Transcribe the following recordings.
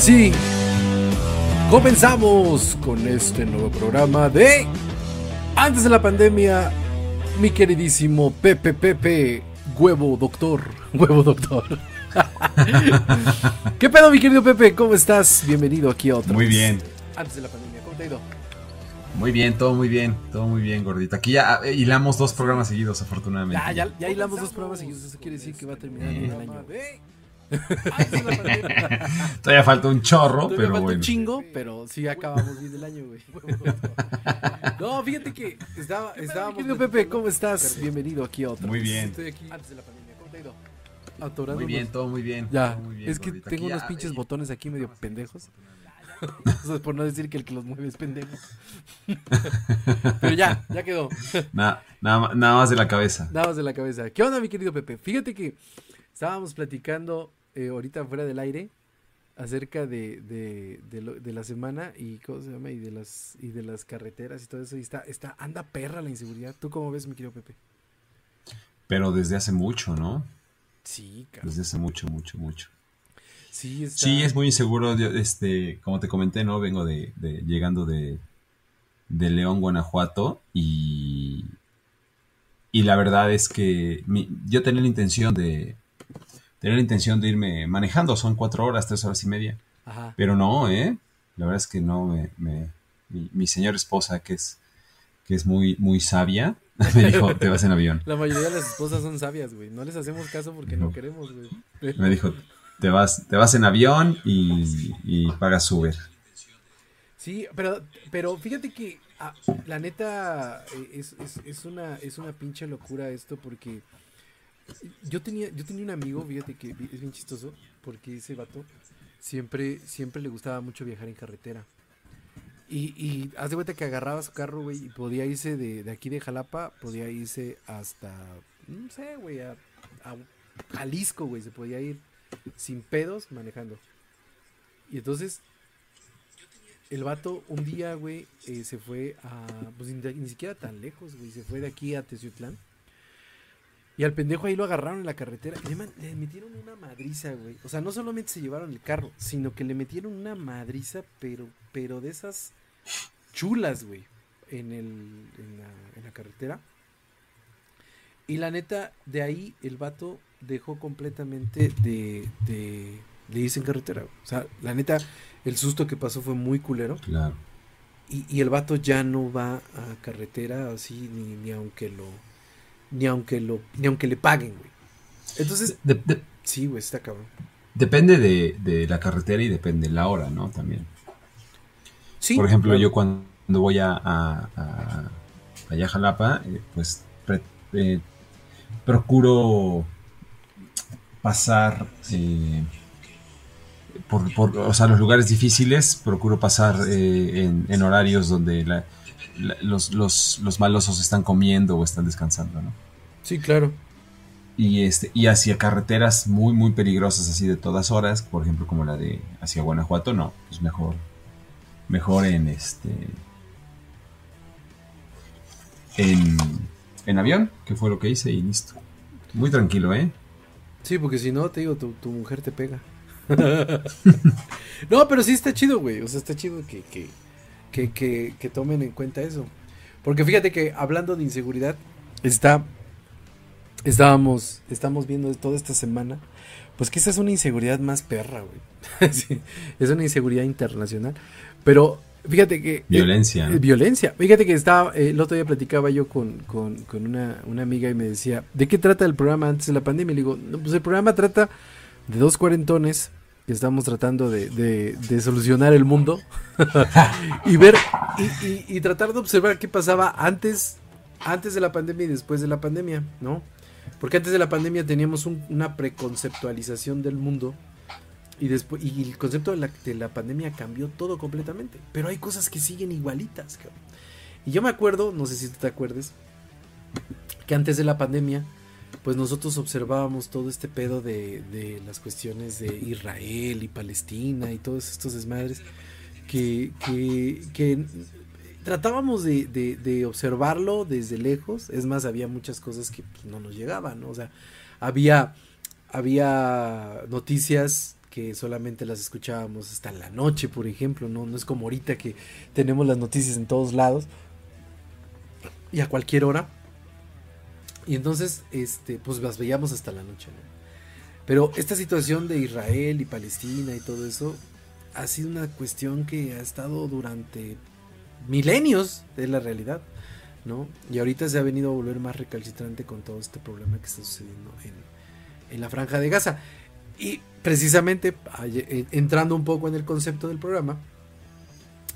Así comenzamos con este nuevo programa de Antes de la pandemia, mi queridísimo Pepe Pepe, huevo doctor, huevo doctor. ¿Qué pedo, mi querido Pepe? ¿Cómo estás? Bienvenido aquí a otro. Muy bien. Antes de la pandemia, ¿cómo te ha ido? Muy bien, todo muy bien, todo muy bien, gordita. Aquí ya eh, hilamos dos programas seguidos, afortunadamente. Ya, ya, ya hilamos dos programas seguidos. Eso quiere decir que va a terminar Eh. el año. Todavía falta un chorro, Todavía pero falta bueno. un chingo, pero sí acabamos bien el año, güey. No, fíjate que estaba, estábamos... Querido Pepe, ¿cómo estás? Bienvenido aquí a otro. Muy bien. Estoy aquí antes de la pandemia. ¿Cómo te ha ido? Atorándonos. Muy bien, todo muy bien. Ya, muy bien, es que tengo Aquí unos ya, pinches eh, botones aquí medio pendejos. O sea, por no decir que el que los mueve es pendejo. Pero ya, ya quedó. na- nada, ma- nada más de la cabeza. Nada más de la cabeza. ¿Qué onda, mi querido Pepe? Fíjate que estábamos platicando eh, ahorita fuera del aire acerca de, de, de, lo- de la semana y cómo se llama y de las y de las carreteras y todo eso y está está anda perra la inseguridad. ¿Tú cómo ves, mi querido Pepe? Pero desde hace mucho, ¿no? Sí, cabrón. Desde hace mucho, mucho, mucho. Sí, está. Sí, es muy inseguro. este, como te comenté, ¿no? Vengo de, de- llegando de, de León, Guanajuato, y, y la verdad es que mi- yo tenía la intención de tenía la intención de irme manejando. Son cuatro horas, tres horas y media. Ajá. Pero no, ¿eh? La verdad es que no, me, me- mi, mi señora esposa, que es, que es muy, muy sabia, me dijo, te vas en avión. La mayoría de las esposas son sabias, güey. No les hacemos caso porque no, No. queremos, güey. Me dijo, te vas, te vas en avión y, y pagas Uber. Sí, pero, pero fíjate que ah, la neta eh, es, es, es una, es una pinche locura esto porque yo tenía, yo tenía un amigo, fíjate que es bien chistoso, porque ese vato siempre, siempre le gustaba mucho viajar en carretera. Y, y haz de cuenta que agarraba su carro, güey, y podía irse de, de aquí de Jalapa, podía irse hasta, no sé, güey, a, a Jalisco, güey, se podía ir sin pedos manejando. Y entonces el vato un día, güey, eh, se fue a. Pues ni, ni siquiera tan lejos, güey. Se fue de aquí a Teciutlán. Y al pendejo ahí lo agarraron en la carretera. Le, metieron una madriza, güey. O sea, no solamente se llevaron el carro, sino que le metieron una madriza, pero, pero de esas chulas, güey. En, el, en, la, en la carretera. Y la neta, de ahí el vato dejó completamente de, de, de irse en carretera. güey. O sea, la neta, el susto que pasó fue muy culero. Claro. Y, y el vato ya no va a carretera así, ni, ni aunque lo. Ni aunque lo. Ni aunque le paguen, güey. Entonces, De- de- sí, güey, está cabrón. depende de, de la carretera y depende la hora, ¿no? También. Sí. Por ejemplo, claro. yo cuando voy a, a, a- allá a Jalapa, eh, pues pre- eh, procuro pasar eh, por, por, o sea, los lugares difíciles, procuro pasar eh, en, en horarios donde la- la- los, los, los malosos están comiendo o están descansando, ¿no? Sí, claro. Y, este, y hacia carreteras muy, muy peligrosas, así de todas horas, por ejemplo, como la de hacia Guanajuato, no, pues mejor, mejor en este, en, en avión, que fue lo que hice y listo. Muy tranquilo, ¿eh? Sí, porque si no, te digo, tu, tu mujer te pega. no, pero sí está chido, güey. O sea, está chido que, que, que, que, que tomen en cuenta eso. Porque fíjate que hablando de inseguridad, está. Estábamos, estamos viendo toda esta semana. Pues que esa es una inseguridad más perra, güey. Sí, es una inseguridad internacional. Pero fíjate que. Violencia. eh, violencia. Fíjate que estaba, eh, el otro día platicaba yo con, con, con una, una amiga y me decía, ¿de qué trata el programa antes de la pandemia? Y le digo, no, pues el programa trata de dos cuarentones estamos tratando de, de- solucionar el mundo y ver y, tratar de observar qué pasaba antes, antes de la pandemia y después de la pandemia, ¿no? Porque antes de la pandemia teníamos un- una preconceptualización del mundo y después el concepto de la, de la pandemia cambió todo completamente. Pero hay cosas que siguen igualitas. Y yo me acuerdo, no sé si tú te acuerdes, que antes de la pandemia, pues nosotros observábamos todo este pedo de, de las cuestiones de Israel y Palestina y todos estos desmadres que, que, tratábamos de, de- de observarlo desde lejos. Es más, había muchas cosas que pues, no nos llegaban, ¿no? O sea, había, había noticias que solamente las escuchábamos hasta la noche, por ejemplo, ¿no? No es como ahorita que tenemos las noticias en todos lados y a cualquier hora. Y entonces, este, pues las veíamos hasta la noche, Pero esta situación de Israel y Palestina y todo eso ha sido una cuestión que ha estado durante milenios de la realidad, ¿no? Y ahorita se ha venido a volver más recalcitrante con todo este problema que está sucediendo en, en la franja de Gaza. Y precisamente, eh, entrando un poco en el concepto del programa,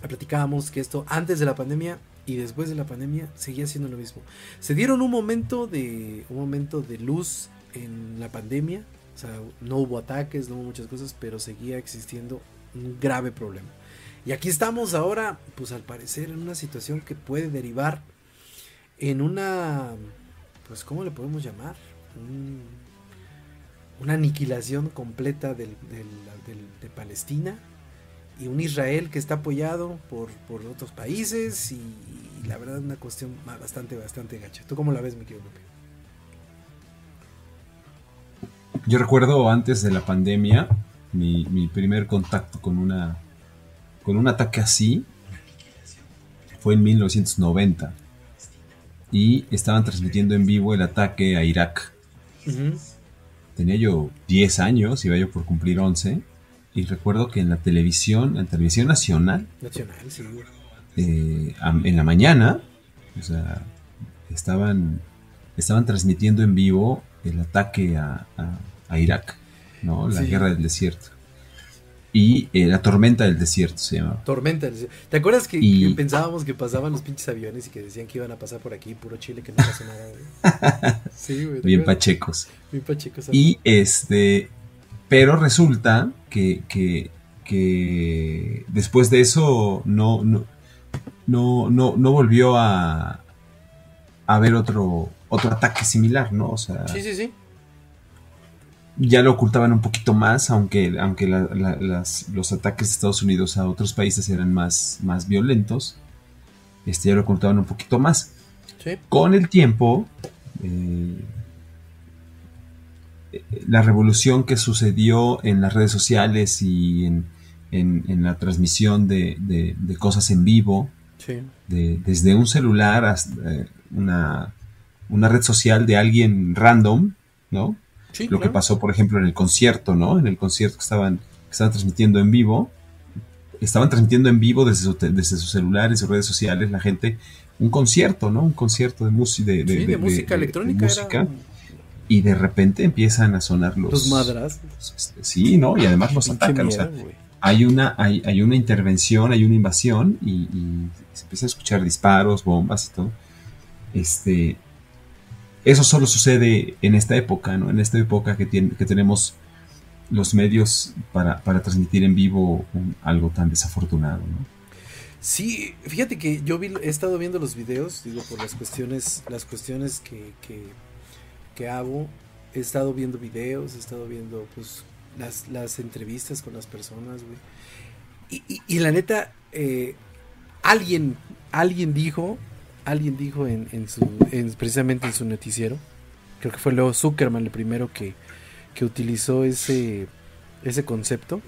platicábamos que esto antes de la pandemia y después de la pandemia seguía siendo lo mismo. Se dieron un momento de un momento de luz en la pandemia, o sea, no hubo ataques, no hubo muchas cosas, pero seguía existiendo un grave problema. Y aquí estamos ahora, pues al parecer en una situación que puede derivar en una, pues ¿cómo le podemos llamar? una aniquilación completa del, de Palestina y un Israel que está apoyado por, por otros países y, la verdad es una cuestión bastante, bastante gacha. ¿Tú cómo la ves, mi querido Lupe? Yo recuerdo antes de la pandemia, mi, mi, primer contacto con una con un ataque así fue en 1990 y estaban transmitiendo en vivo el ataque a Irak. Tenía yo 10 años, iba yo por cumplir 11 y recuerdo que en la televisión, en televisión nacional, eh, en la mañana, o sea, estaban, estaban transmitiendo en vivo el ataque a, Irak, ¿no? La guerra del desierto. Y eh, la tormenta del desierto se llama. Tormenta del desierto. ¿Te acuerdas que, pensábamos que pasaban los pinches aviones y que decían que iban a pasar por aquí, puro Chile, que no pasó nada, sí, güey. Bien pachecos. Bien pachecos. Y este, pero resulta que, que, después de eso no, no, no, no, volvió a, a haber otro, otro ataque similar, ¿no? O sea, sí, sí, sí. Ya lo ocultaban un poquito más, aunque, aunque los ataques de Estados Unidos a otros países eran más, más violentos. Este, ya lo ocultaban un poquito más. Con el tiempo, eh, la revolución que sucedió en las redes sociales y en, la transmisión de, cosas en vivo, desde un celular hasta eh, una, red social de alguien random, ¿no? Lo que pasó, por ejemplo, en el concierto, ¿no? En el concierto que estaban, que estaban transmitiendo en vivo, estaban transmitiendo en vivo desde, desde sus celulares y redes sociales la gente un concierto, ¿no? Un concierto de, de, de, música electrónica y de repente empiezan a sonar los... Los madras. Este, sí, ¿no? Y además los atacan. o sea, hay una, hay, hay, una intervención, hay una invasión y, se empieza a escuchar disparos, bombas y todo. Este, eso solo sucede en esta época, ¿no? En esta época que, tiene, que tenemos los medios para, transmitir en vivo algo tan desafortunado, ¿no? Sí, fíjate que yo he estado viendo los videos, digo, por las cuestiones, las cuestiones que, que que hago, he estado viendo videos, he estado viendo pues las, las entrevistas con las personas, güey. Y, la neta, eh, alguien, alguien dijo, alguien dijo en, en su, en, precisamente en su noticiero, creo que fue Leo Zuckerman el primero que, que utilizó ese, ese concepto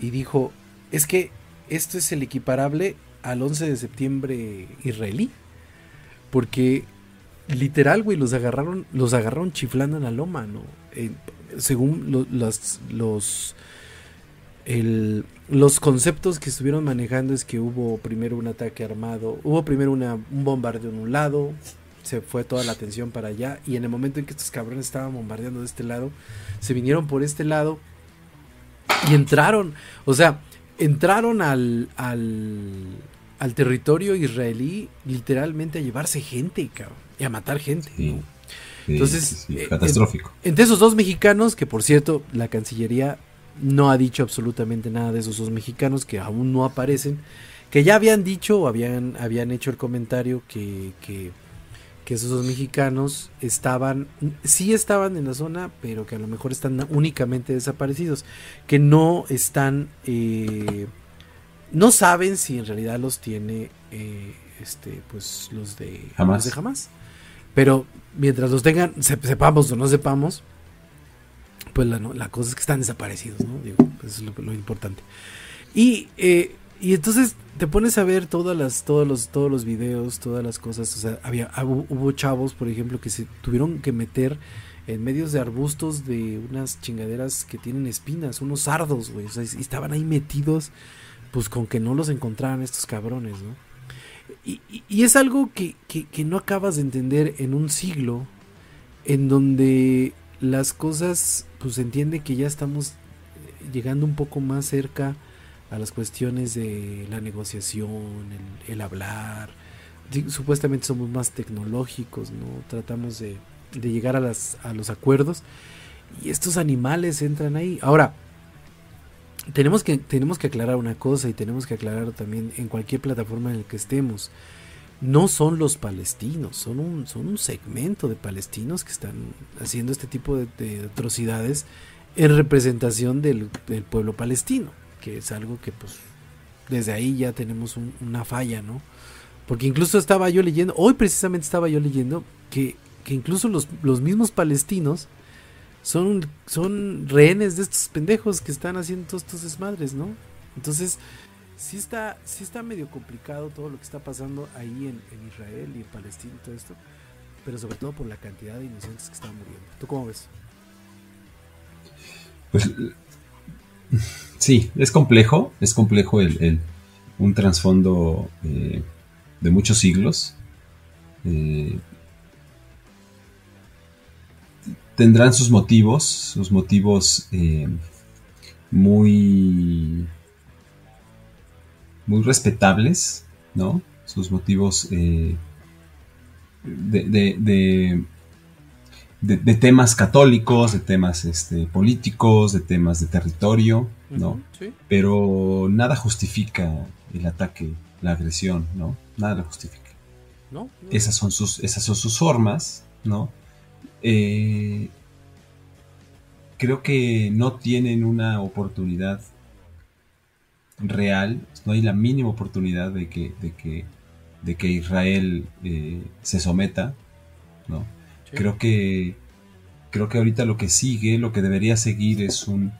y dijo, es que esto es el equiparable al 11 de septiembre israelí, porque literal, güey, los agarraron, los agarraron chiflando en la loma, ¿no? según los, los, los conceptos que estuvieron manejando es que hubo primero un ataque armado, hubo primero una, un bombardeo en un lado, se fue toda la atención para allá y en el momento en que estos cabrones estaban bombardeando de este lado, se vinieron por este lado y entraron, o sea, entraron al, al, al territorio israelí literalmente a llevarse gente, cabrón y a matar gente. Entonces, eh, catastrófico. entre esos dos mexicanos, que por cierto, la Cancillería no ha dicho absolutamente nada de esos dos mexicanos que aún no aparecen, que ya habían dicho o habían, habían hecho el comentario que, que, esos dos mexicanos estaban, sí estaban en la zona, pero que a lo mejor están únicamente desaparecidos, que no están, eh, no saben si en realidad los tiene, eh, este, pues los de jamás. Los de jamás. Pero mientras los tengan, sepamos o no sepamos, pues la, la cosa es que están desaparecidos, ¿no? Digo, eso es lo, importante. Y, eh, y entonces te pones a ver todas las, todos los, todos los videos, todas las cosas. O sea, había, hubo chavos, por ejemplo, que se tuvieron que meter en medios de arbustos de unas chingaderas que tienen espinas, unos sardos, güey. O sea, y estaban ahí metidos, pues con que no los encontraran estos cabrones, ¿no? Y, es algo que, que, no acabas de entender en un siglo en donde las cosas, pues se entiende que ya estamos llegando un poco más cerca a las cuestiones de la negociación, el, hablar. Supuestamente somos más tecnológicos, ¿no? Tratamos de, de llegar a, las, a los acuerdos y estos animales entran ahí. Ahora, tenemos que, tenemos que aclarar una cosa y tenemos que aclarar también en cualquier plataforma en la que estemos no son los palestinos, son un, son un segmento de palestinos que están haciendo este tipo de, atrocidades en representación del, pueblo palestino, que es algo que pues desde ahí ya tenemos una falla, ¿no? Porque incluso estaba yo leyendo, hoy precisamente estaba yo leyendo que, que incluso los, los mismos palestinos son, son rehenes de estos pendejos que están haciendo todos estos desmadres, ¿no? Entonces, sí está, sí está medio complicado todo lo que está pasando ahí en, Israel y en Palestina y todo esto, pero sobre todo por la cantidad de inocentes que están muriendo. ¿Tú cómo ves? Pues sí, es complejo, es complejo el, un trasfondo eh, de muchos siglos. Eh, tendrán sus motivos, sus motivos eh, muy muy respetables, ¿no? Sus motivos eh, de, de, temas católicos, de temas este, políticos, de temas de territorio, ¿no? Pero nada justifica el ataque, la agresión, ¿no? Nada lo justifica. ¿No? Esas, son sus, esas son sus formas, ¿no? Eh, creo que no tienen una oportunidad real, no hay la mínima oportunidad de que, de que, de que Israel eh, se someta, ¿no? Creo que creo que ahorita lo que sigue, lo que debería seguir es un,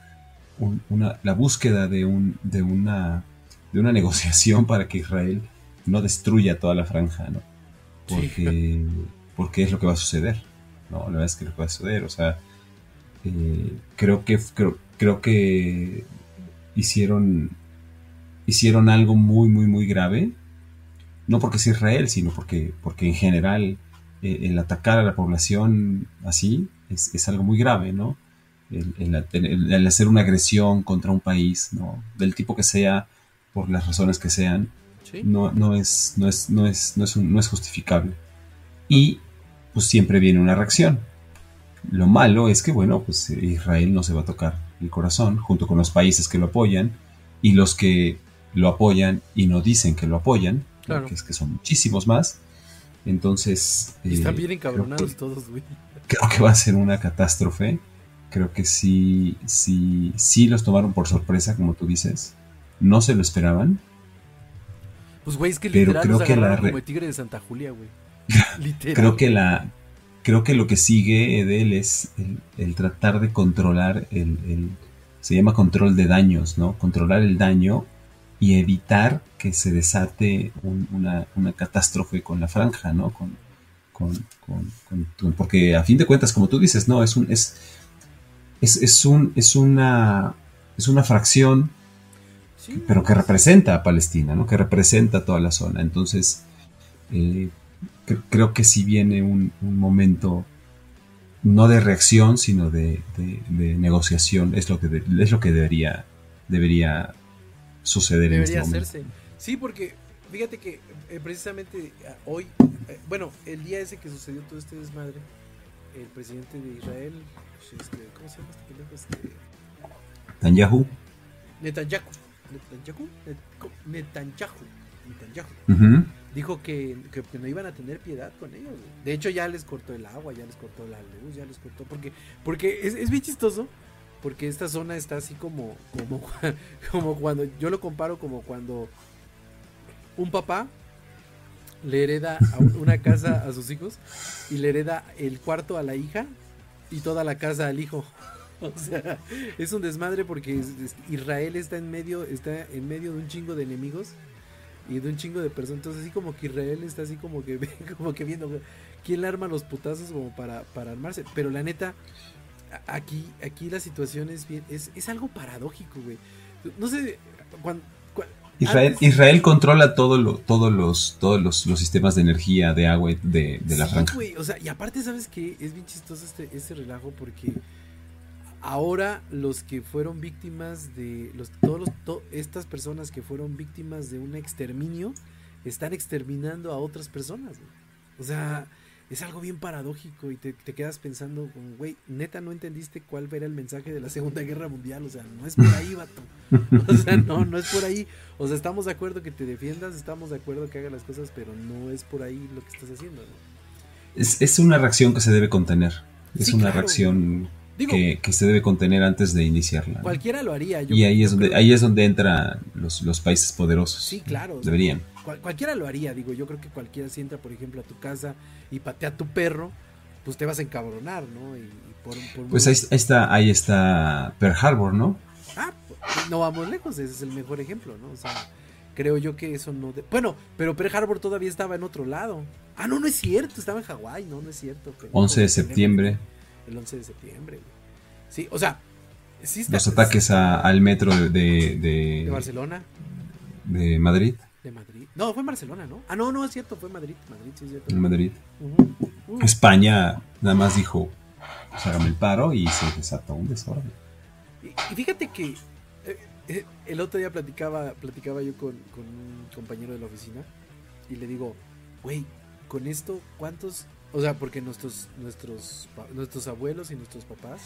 una, la búsqueda de, un, de, una, de una negociación para que Israel no destruya toda la franja, ¿no? Porque, porque es lo que va a suceder, ¿no? La verdad es que lo que va a suceder, o sea, eh, creo que creo, creo que hicieron hicieron algo muy, muy, muy grave. No porque sea Israel, sino porque, porque en general eh, el atacar a la población así es, algo muy grave, ¿no? El, hacer una agresión contra un país, ¿no? Del tipo que sea, por las razones que sean, no, no, es, no, es, no, es, no, es no es justificable. Y pues siempre viene una reacción. Lo malo es que, bueno, pues Israel no se va a tocar el corazón junto con los países que lo apoyan y los que lo apoyan y no dicen que lo apoyan, que es que son muchísimos más. Entonces. están eh, bien encabronados todos, güey. Creo que va a ser una catástrofe. Creo que sí, sí, sí los tomaron por sorpresa, como tú dices. No se lo esperaban. Pues, güey, es que literal pero creo que la como el tigre de Santa Julia, güey. literal. Creo que la. Creo que lo que sigue de él es el, tratar de controlar el, el, Se llama control de daños, ¿no? Controlar el daño y evitar que se desate una, catástrofe con la franja, ¿no? Con, porque a fin de cuentas, como tú dices, no, es un, es, es, un, es una, es una fracción, pero que representa a Palestina, ¿no? Que representa toda la zona. Entonces, eh, creo que si viene un, momento no de reacción, sino de, negociación, es lo que, es lo que debería, debería suceder en este momento. hacerse. Sí, porque fíjate que eh, precisamente ah, hoy, eh, bueno, el día ese que sucedió todo este desmadre, el presidente de Israel, este, ¿cómo se llama este pendejo? Este... Netanyahu. Netanyahu. Netanyahu. Netanyahu. Netanyahu. Dijo que, que, no iban a tener piedad con ellos. De hecho, ya les cortó el agua, ya les cortó la luz, ya les cortó. Porque, porque es, es bien chistoso porque esta zona está así como, como, como cuando, yo lo comparo como cuando un papá le hereda una casa a sus hijos y le hereda el cuarto a la hija y toda la casa al hijo. o sea, es un desmadre porque Israel está en medio, está en medio de un chingo de enemigos y de un chingo de personas. Entonces así como que Israel está así como que como que viendo quién le arma los putazos como para, para armarse. Pero la neta, aquí, aquí la situación es bien, es, es algo paradójico, güey. No sé, cuando, Israel, Israel controla todo lo, todos los, todos los, sistemas de energía, de agua de, de la franja. o sea, y aparte, ¿sabes qué? Es bien chistoso este, este relajo porque ahora los que fueron víctimas de los todos estas personas que fueron víctimas de un exterminio están exterminando a otras personas. O sea, es algo bien paradójico y te, quedas pensando, güey, neta no entendiste cuál era el mensaje de la Segunda Guerra Mundial, o sea, no es por ahí, vato. O sea, no, no es por ahí. O sea, estamos de acuerdo que te defiendas, estamos de acuerdo que hagas las cosas, pero no es por ahí lo que estás haciendo. Es, es, una reacción que se debe contener. Es una reacción que, se debe contener antes de iniciarla. Cualquiera lo haría. y ahí es, donde, ahí es donde entran los, los países poderosos. Sí, claro. Deberían cualquiera lo haría, digo, yo creo que cualquiera si entra, por ejemplo, a tu casa y patea a tu perro, pues te vas a encabronar, ¿no? Y, pues ahí, está, ahí está Pearl Harbor, ¿no? Ah, no vamos lejos, ese es el mejor ejemplo, ¿no? O sea, creo yo que eso no... Bueno, pero Pearl Harbor todavía estaba en otro lado. Ah, no, no es cierto, estaba en Hawái, no, no es cierto. 11 de septiembre. El 11 de septiembre, Sí, o sea... Sí Los ataques al metro de, de, de Barcelona. De Madrid. De Madrid. No, fue Barcelona, ¿no? Ah, no, no, es cierto, fue Madrid. Madrid, sí, es cierto. En Madrid. España nada más dijo, pues hágame el paro y se desató un desorden. Y, fíjate que eh, eh, el otro día platicaba, platicaba yo con, con un compañero de la oficina y le digo, güey, con esto, ¿cuántos? O sea, porque nuestros, nuestros, nuestros abuelos y nuestros papás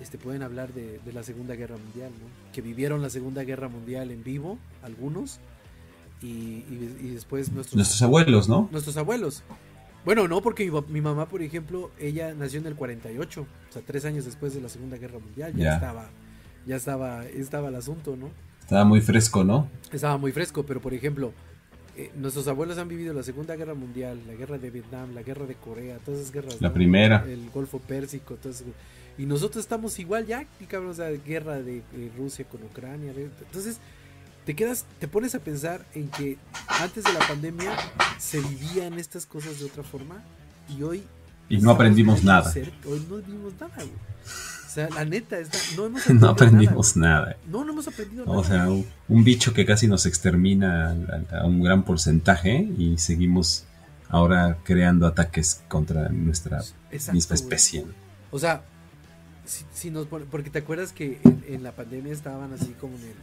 este, pueden hablar de, de, la Segunda Guerra Mundial, ¿no? Que vivieron la Segunda Guerra Mundial en vivo, algunos, y, después nuestros, nuestros abuelos, ¿no? Nuestros abuelos. Bueno, no, porque mi, mamá, por ejemplo, ella nació en el 48, o sea, tres años después de la Segunda Guerra Mundial, ya, estaba, ya estaba, estaba el asunto, ¿no? Estaba muy fresco, ¿no? Estaba muy fresco, pero por ejemplo, eh, nuestros abuelos han vivido la Segunda Guerra Mundial, la guerra de Vietnam, la guerra de Corea, todas esas guerras. La primera. El Golfo Pérsico, entonces y nosotros estamos igual ya, cabrón, o sea, guerra de, de Rusia con Ucrania. Entonces, te quedas, te pones a pensar en que antes de la pandemia se vivían estas cosas de otra forma y hoy... Y no aprendimos nada. hoy no vimos nada, güey. O sea, la neta, no, hemos no aprendimos nada. No, no hemos aprendido nada. O sea, un, bicho que casi nos extermina a, un gran porcentaje y seguimos ahora creando ataques contra nuestra misma especie. O sea, si, nos porque te acuerdas que en, en, la pandemia estaban así como en el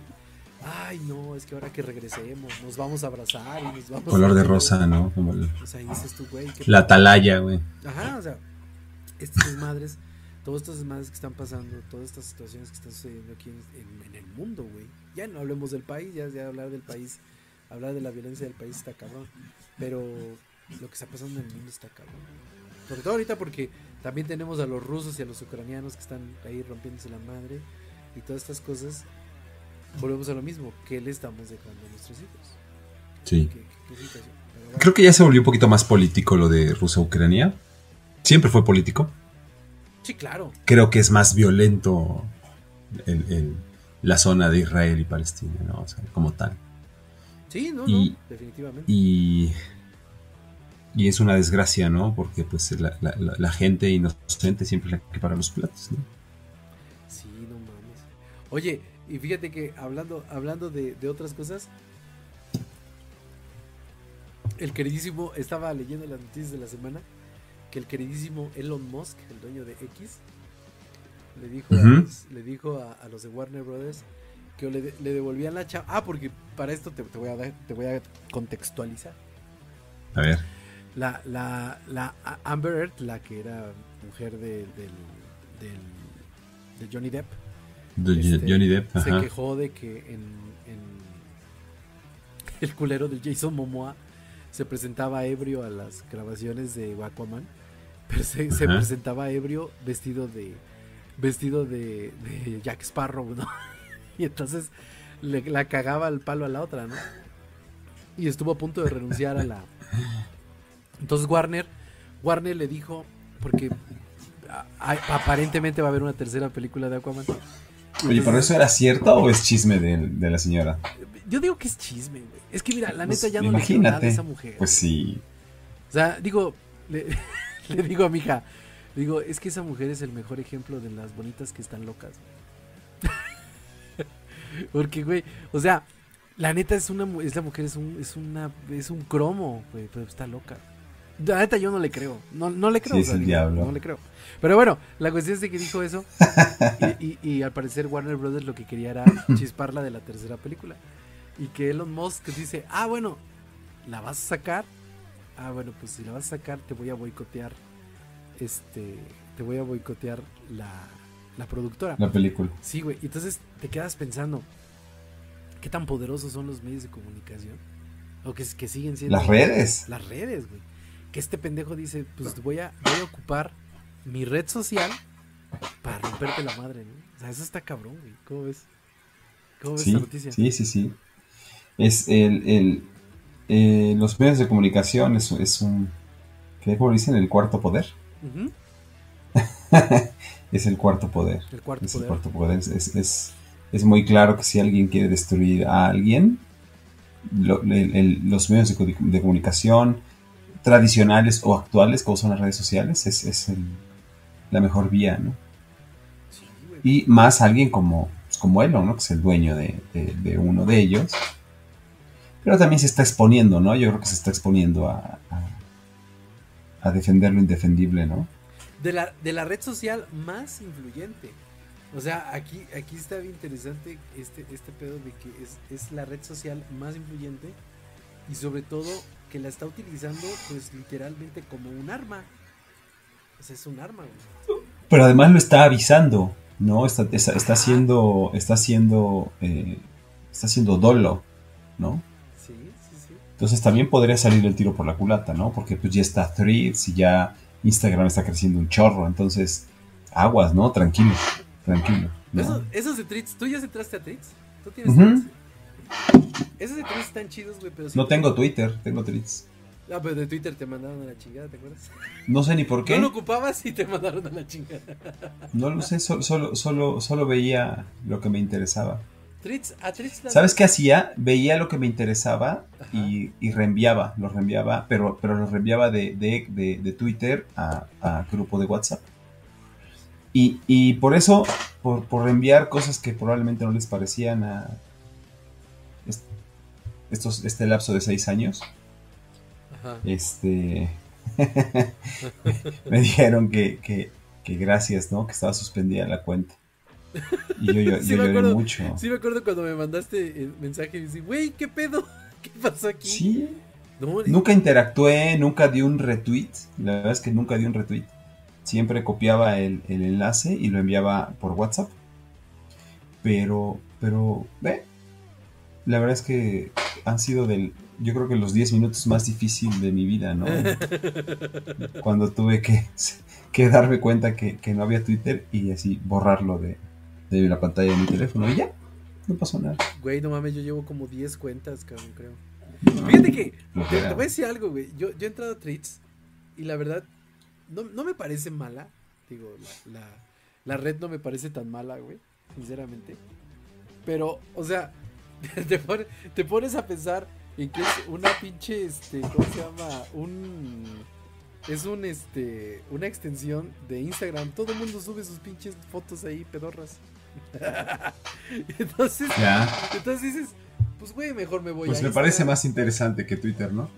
ay no, es que ahora que regresemos nos vamos a abrazar y nos vamos Color de rosa, ¿no? Como o sea, dices tú, güey. La atalaya, güey. Ajá, o sea, estas desmadres, todas estas desmadres que están pasando, todas estas situaciones que están sucediendo aquí en, el mundo, güey. Ya no hablemos del país, ya, ya hablar del país, hablar de la violencia del país está cabrón. Pero lo que está pasando en el mundo está cabrón. Sobre todo ahorita porque también tenemos a los rusos y a los ucranianos que están ahí rompiéndose la madre y todas estas cosas volvemos a lo mismo, ¿qué le estamos dejando a nuestros hijos? Sí. Creo que ya se volvió un poquito más político lo de Rusia-Ucrania. Siempre fue político. Sí, claro. Creo que es más violento la zona de Israel y Palestina, ¿no? O sea, como tal. Sí, no, no, definitivamente. Y, y es una desgracia, ¿no? Porque pues la, la, la gente inocente siempre es la que para los platos, ¿no? Sí, no mames. Oye, y fíjate que hablando, hablando de, otras cosas, el queridísimo, estaba leyendo las noticias de la semana, que el queridísimo Elon Musk, el dueño de X, le dijo, a, los, le dijo a, los de Warner Brothers que le, devolvían la chava. Ah, porque para esto te, voy a te voy a contextualizar. A ver. La, la, la Amber Earth, la que era mujer de, del, del, de Johnny Depp, este, Johnny Depp. Se quejó de que en, el culero de Jason Momoa se presentaba ebrio a las grabaciones de Aquaman, se, presentaba ebrio vestido de vestido de, Jack Sparrow, ¿no? Y entonces le, la cagaba el palo a la otra, ¿no? Y estuvo a punto de renunciar a la. Entonces Warner, Warner le dijo, porque aparentemente va a haber una tercera película de Aquaman. Oye, ¿pero eso era cierto o es chisme de, la señora? Yo digo que es chisme, güey. Es que mira, la pues, neta ya no le nada a esa mujer. Pues sí. O sea, digo, le, digo a mi hija, digo, es que esa mujer es el mejor ejemplo de las bonitas que están locas. Porque, güey, o sea, la neta es una es la mujer es un es una es un cromo, güey, pero está loca. La neta yo no le creo. No, no le creo. Sí, es el diablo. No le creo. Pero bueno, la cuestión es de que dijo eso. y, y, al parecer Warner Brothers lo que quería era chisparla de la tercera película. Y que Elon Musk dice, ah, bueno, ¿la vas a sacar? Ah, bueno, pues si la vas a sacar, te voy a boicotear. Este, te voy a boicotear la, la productora. La película. Sí, güey. Y entonces te quedas pensando, ¿qué tan poderosos son los medios de comunicación? O que, que siguen siendo. Las redes. Las redes, güey que este pendejo dice, pues voy a, voy a ocupar mi red social para romperte la madre, ¿no? O sea, eso está cabrón, güey. ¿Cómo ves? ¿Cómo ves sí, noticia? Sí, sí, sí. Es el, el eh, los medios de comunicación es, es un, ¿qué como dicen? El cuarto poder. es el cuarto poder. El cuarto es poder. El cuarto poder. Es, es, es, muy claro que si alguien quiere destruir a alguien, lo, el, los medios de, de comunicación, tradicionales o actuales, como son las redes sociales, es, la mejor vía, ¿no? y más alguien como, pues, como él, ¿no? Que es el dueño de, uno de ellos. Pero también se está exponiendo, ¿no? Yo creo que se está exponiendo a, a, defender lo indefendible, ¿no? De la, de la red social más influyente. O sea, aquí, aquí está bien interesante este, este pedo de que es, es la red social más influyente y sobre todo que la está utilizando pues literalmente como un arma. O sea, es un arma, Pero además lo está avisando, ¿no? Está, está, haciendo, está haciendo, eh, está haciendo dolo, ¿no? Entonces también podría salir el tiro por la culata, ¿no? Porque pues ya está Threads y ya Instagram está creciendo un chorro, entonces aguas, ¿no? Tranquilo, tranquilo. Eso, esos de Threads, ¿tú ya entraste a Threads? ¿Tú tienes esos de tweets están chidos, güey, pero... no tengo Twitter, tengo tweets. Ah, pero de Twitter te mandaron a la chingada, ¿te acuerdas? No sé ni por qué. No lo ocupabas y te mandaron a la chingada. No lo sé, solo, solo, solo, veía lo que me interesaba. ¿Sabes qué hacía? Veía lo que me interesaba y, y, reenviaba, lo reenviaba, pero, pero lo reenviaba de, de, de, Twitter a, a, grupo de WhatsApp. Y, y por eso, por, por reenviar cosas que probablemente no les parecían a, estos, este lapso de seis años, este me dijeron que, que, que, gracias, ¿no? Que estaba suspendida la cuenta. Y yo, yo, yo lloré mucho. Sí, me acuerdo cuando me mandaste el mensaje y dije, güey, ¿qué pedo? ¿Qué pasó aquí? Sí. nunca interactué, nunca di un retweet. La verdad es que nunca di un retweet. Siempre copiaba el, el enlace y lo enviaba por WhatsApp. Pero, pero, ve, la verdad es que han sido del, yo creo que los 10 minutos más difíciles de mi vida, ¿no? Cuando tuve que, que darme cuenta que, que, no había Twitter y así borrarlo de, de, la pantalla de mi teléfono y ya, no pasó nada. Güey, no mames, yo llevo como 10 cuentas, cabrón, creo. Fíjate que, te, voy a decir algo, güey. Yo, yo he entrado a Tweets y la verdad, no, no me parece mala. Digo, la, la, la red no me parece tan mala, güey, sinceramente. Pero, o sea, te, pones a pensar en que es una pinche, este, ¿cómo se llama? Un... Es un, este, una extensión de Instagram. Todo el mundo sube sus pinches fotos ahí, pedorras. entonces, entonces dices, pues güey, mejor me voy pues me parece más interesante que Twitter, ¿no?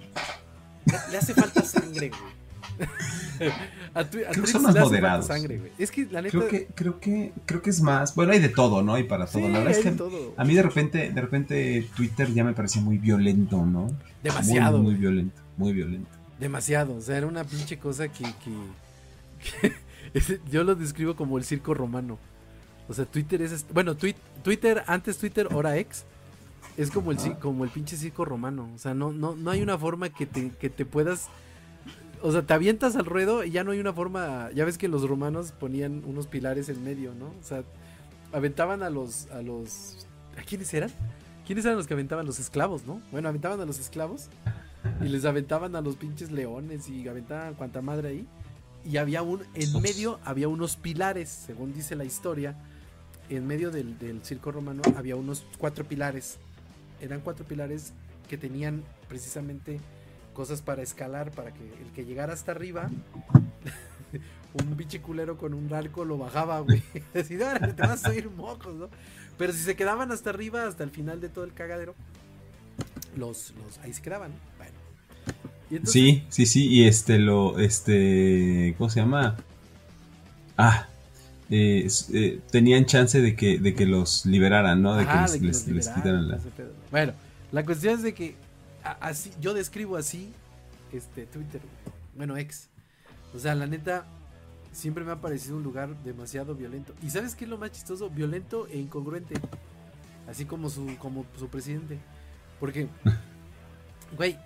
Le, hace falta sangre, güey. a creo que son más moderados. Es que la neta... Creo que, creo que, creo que es más. Bueno, hay de todo, ¿no? Y para todo. la verdad es que a mí de repente, de repente Twitter ya me parecía muy violento, ¿no? Demasiado. Muy, violento, muy violento. Demasiado. O sea, era una pinche cosa que, que, yo lo describo como el circo romano. O sea, Twitter es. Bueno, Twitter, antes Twitter, ahora ex. Es como el, como el pinche circo romano. O sea, no, no, no hay una forma que te, que te puedas o sea, te avientas al ruedo y ya no hay una forma. Ya ves que los romanos ponían unos pilares en medio, ¿no? O sea, aventaban a los. a los. ¿A quiénes eran? ¿Quiénes eran los que aventaban los esclavos, no? Bueno, aventaban a los esclavos y les aventaban a los pinches leones y aventaban cuanta madre ahí. y había un, en medio había unos pilares, según dice la historia, en medio del, circo romano había unos cuatro pilares. Eran cuatro pilares que tenían precisamente cosas para escalar, para que el que llegara hasta arriba, un biche culero con un arco lo bajaba, güey. Así, te vas a ir mocos, ¿no? Pero si se quedaban hasta arriba, hasta el final de todo el cagadero, los, los ahí se quedaban. Bueno. Sí, sí, sí, y este lo, este, ¿cómo se llama? Ah, eh, eh, tenían chance de que, de que los liberaran, ¿no? De Ajá, que de que les, les- quitaran la... Bueno, la cuestión es de que así, yo describo así este Twitter, bueno, ex. O sea, la neta, siempre me ha parecido un lugar demasiado violento. ¿Y sabes qué es lo más chistoso? Violento e incongruente. Así como su, como su presidente. Porque, güey,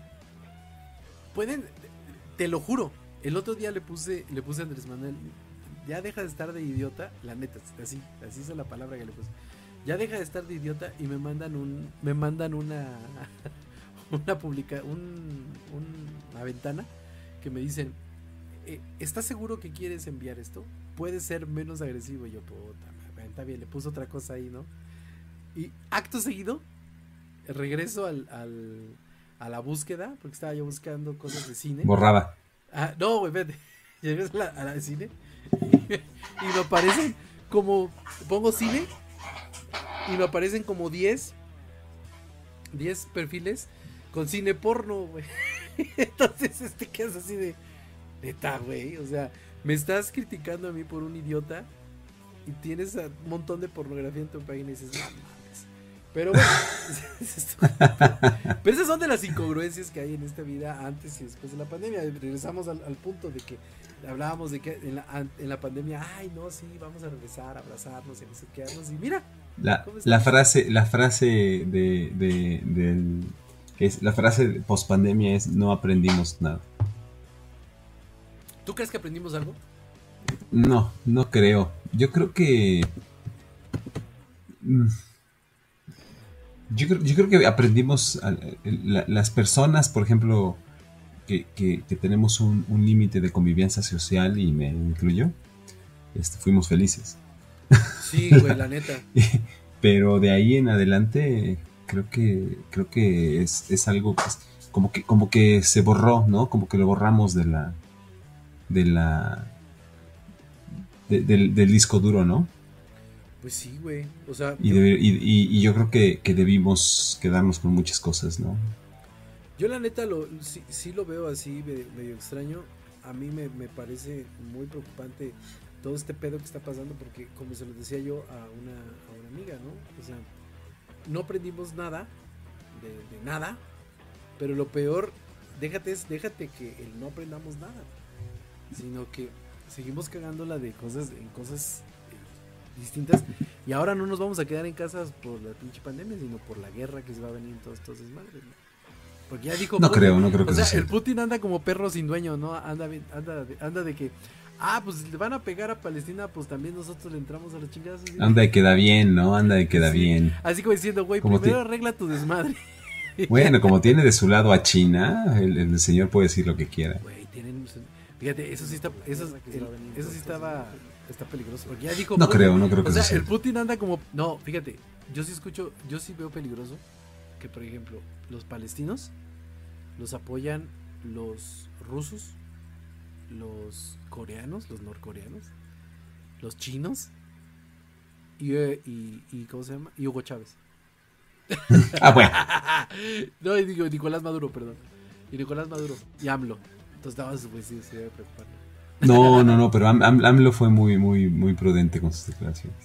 pueden, te lo juro, el otro día le puse, le puse a Andrés Manuel, ya deja de estar de idiota, la neta, así, así es la palabra que le puse. Ya deja de estar de idiota y me mandan un, me mandan una, una publica, un, un- una ventana que me dicen, eh, ¿estás seguro que quieres enviar esto? Puede ser menos agresivo. Y yo, puta, está bien, le puse otra cosa ahí, ¿no? Y acto seguido, regreso al, al- a la búsqueda, porque estaba yo buscando cosas de cine. Borrada. Ah, no, güey, vete. Llegué a la, a la de cine y me aparecen como. Pongo cine y me aparecen como 10 10 perfiles con cine porno, güey. Entonces, este que es así de. Neta, güey. O sea, me estás criticando a mí por un idiota y tienes un montón de pornografía en tu página y dices. Pero bueno, pero esas son de las incongruencias que hay en esta vida antes y después de la pandemia. Regresamos al, al punto de que hablábamos de que en la, en la pandemia, ay, no, sí, vamos a regresar, a abrazarnos y qué. Y mira, La, frase, la frase de, de- que es la frase post pandemia es no aprendimos nada. ¿tú crees que aprendimos algo? No, no creo. Yo creo que. mm, Yo creo, yo creo que aprendimos. a- la- las personas, por ejemplo, que, que- que tenemos un, un límite de convivencia social, y me incluyo, este, fuimos felices. Sí, güey, la neta. Pero de ahí en adelante, creo que, creo que es, es algo que es- como que, como que se borró, ¿no? Como que lo borramos de la. de la. de- del, del disco duro, ¿no? Pues sí, güey. O sea, Y, yo, debe- y- y- y yo creo que, que debimos quedarnos con muchas cosas, ¿no? yo la neta lo, sí, sí lo veo así medio, medio extraño. A mí me, me parece muy preocupante todo este pedo que está pasando porque, como se lo decía yo a una, a una amiga, ¿no? O sea, no aprendimos nada, de, de nada, pero lo peor, déjate, es- déjate que el no aprendamos nada, sino que seguimos cagándola de cosas, en cosas distintas y ahora no nos vamos a quedar en casa por la pinche pandemia, sino por la guerra que se va a venir en todos estos desmadres, ¿no? Porque ya dijo No Putin, creo, no creo que o sea, el Putin anda como perro sin dueño, ¿no? Anda, bien- anda, de- anda de que, ah, pues le van a pegar a Palestina, pues también nosotros le entramos a los chingados. Anda de queda bien, ¿no? Anda de queda Sí, bien. Así como diciendo, güey, Como primero arregla tu desmadre. Bueno, como tiene de su lado a China, el, el señor puede decir lo que quiera. Güey, tienen. Fíjate, eso sí está. Eso, el- eso sí estaba. Está peligroso. Porque ya dijo. No Putin- creo, no creo que O sea, el Putin anda como. No, fíjate. Yo sí escucho. Yo sí veo peligroso. Que, por ejemplo, los palestinos. Los apoyan los rusos. Los coreanos. Los norcoreanos. Los chinos. Y, eh, y, y ¿Cómo se llama? Y Hugo Chávez. Ah, bueno. no, y digo Nicolás Maduro, perdón. Y Nicolás Maduro. Y AMLO. Entonces, no, pues sí, se debe preocupar. No, no, no, pero Am- Am- AMLO fue muy, muy, muy prudente con sus declaraciones.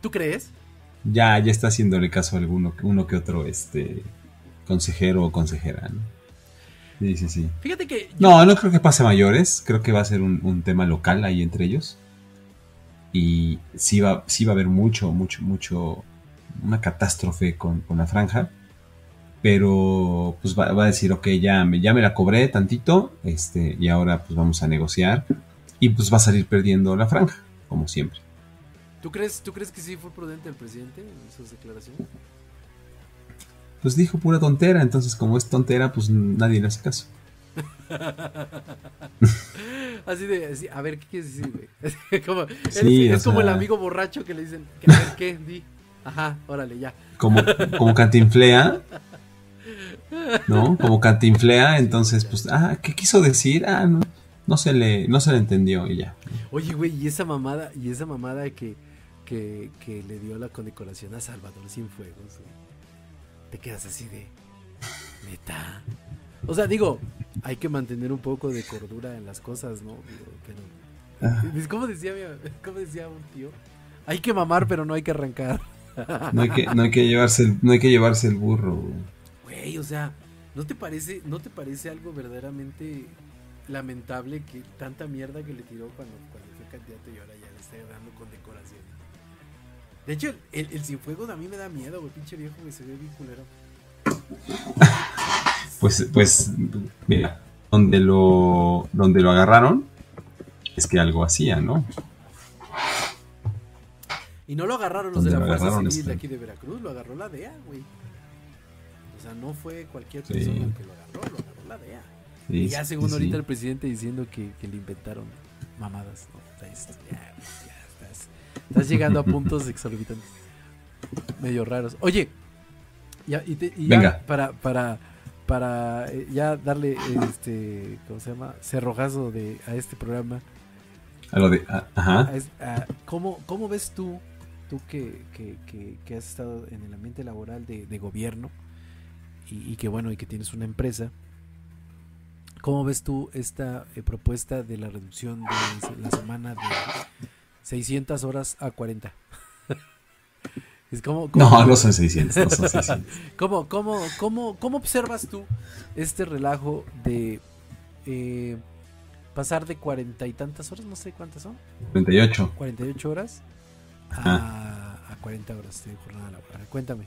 ¿Tú crees? Ya, ya está haciéndole caso a alguno, uno que otro, este, consejero o consejera, ¿no? Sí, sí, sí. Fíjate que. yo- No, no creo que pase mayores. Creo que va a ser un, un tema local ahí entre ellos. Y sí va, sí va a haber mucho, mucho, mucho, una catástrofe con, con la franja. Pero pues va, va a decir, ok, ya me, ya me la cobré tantito, este, y ahora pues vamos a negociar. Y pues va a salir perdiendo la franja, como siempre. ¿Tú crees, ¿Tú crees que sí fue prudente el presidente en sus declaraciones? Pues dijo pura tontera, entonces como es tontera, pues nadie le hace caso. así de, a ver, ¿qué quieres decir, güey? es, como el amigo borracho que le dicen, a ver, ¿qué? Di. Ajá, órale, ya. Como, como cantinflea. ¿No? Como cantinflea, entonces, pues, ah, ¿qué quiso decir? Ah, no, no se le, no se le entendió y ya. Oye, güey, y esa mamada, y esa mamada que, que, que le dio la condecoración a Salvador Cienfuegos, güey. Te quedas así de, neta. O sea, digo, hay que mantener un poco de cordura en las cosas, ¿no? pero, ah. ¿cómo, decía, ¿Cómo decía un tío? Hay que mamar, pero no hay que arrancar. No hay que, no hay que llevarse el, no hay que llevarse el burro. Güey, o sea, ¿no te parece, no te parece algo verdaderamente lamentable que tanta mierda que le tiró cuando, cuando fue candidato y ahora ya le está dando con decoración? De hecho, el, el, sin fuego a mí me da miedo, güey, pinche viejo que se ve bien culero. pues, pues, mira, donde lo, donde lo agarraron, es que algo hacía, ¿no? Y no lo agarraron los de la Fuerza Civil de este. aquí de Veracruz, lo agarró la DEA, güey. O sea, no fue cualquier persona que lo agarró, lo agarró la DEA. y ya según ahorita el presidente diciendo que, le inventaron mamadas. estás, llegando a puntos exorbitantes. Medio raros. Oye, ya, y, ya para, para, para eh, ya darle este, ¿cómo se llama? Cerrojazo de, a este programa. A lo de, ajá. ¿cómo, ¿Cómo ves tú tú que, que, has estado en el ambiente laboral de, gobierno y, que bueno, y que tienes una empresa, ¿cómo ves tú esta eh, propuesta de la reducción de la semana de 600 horas a 40? es como, no, no son 600, no son 600. ¿Cómo, cómo, cómo, cómo observas tú este relajo de... Eh, pasar de cuarenta y tantas horas, no sé cuántas son. 48. 48 horas a, 40 horas de jornada laboral. Cuéntame.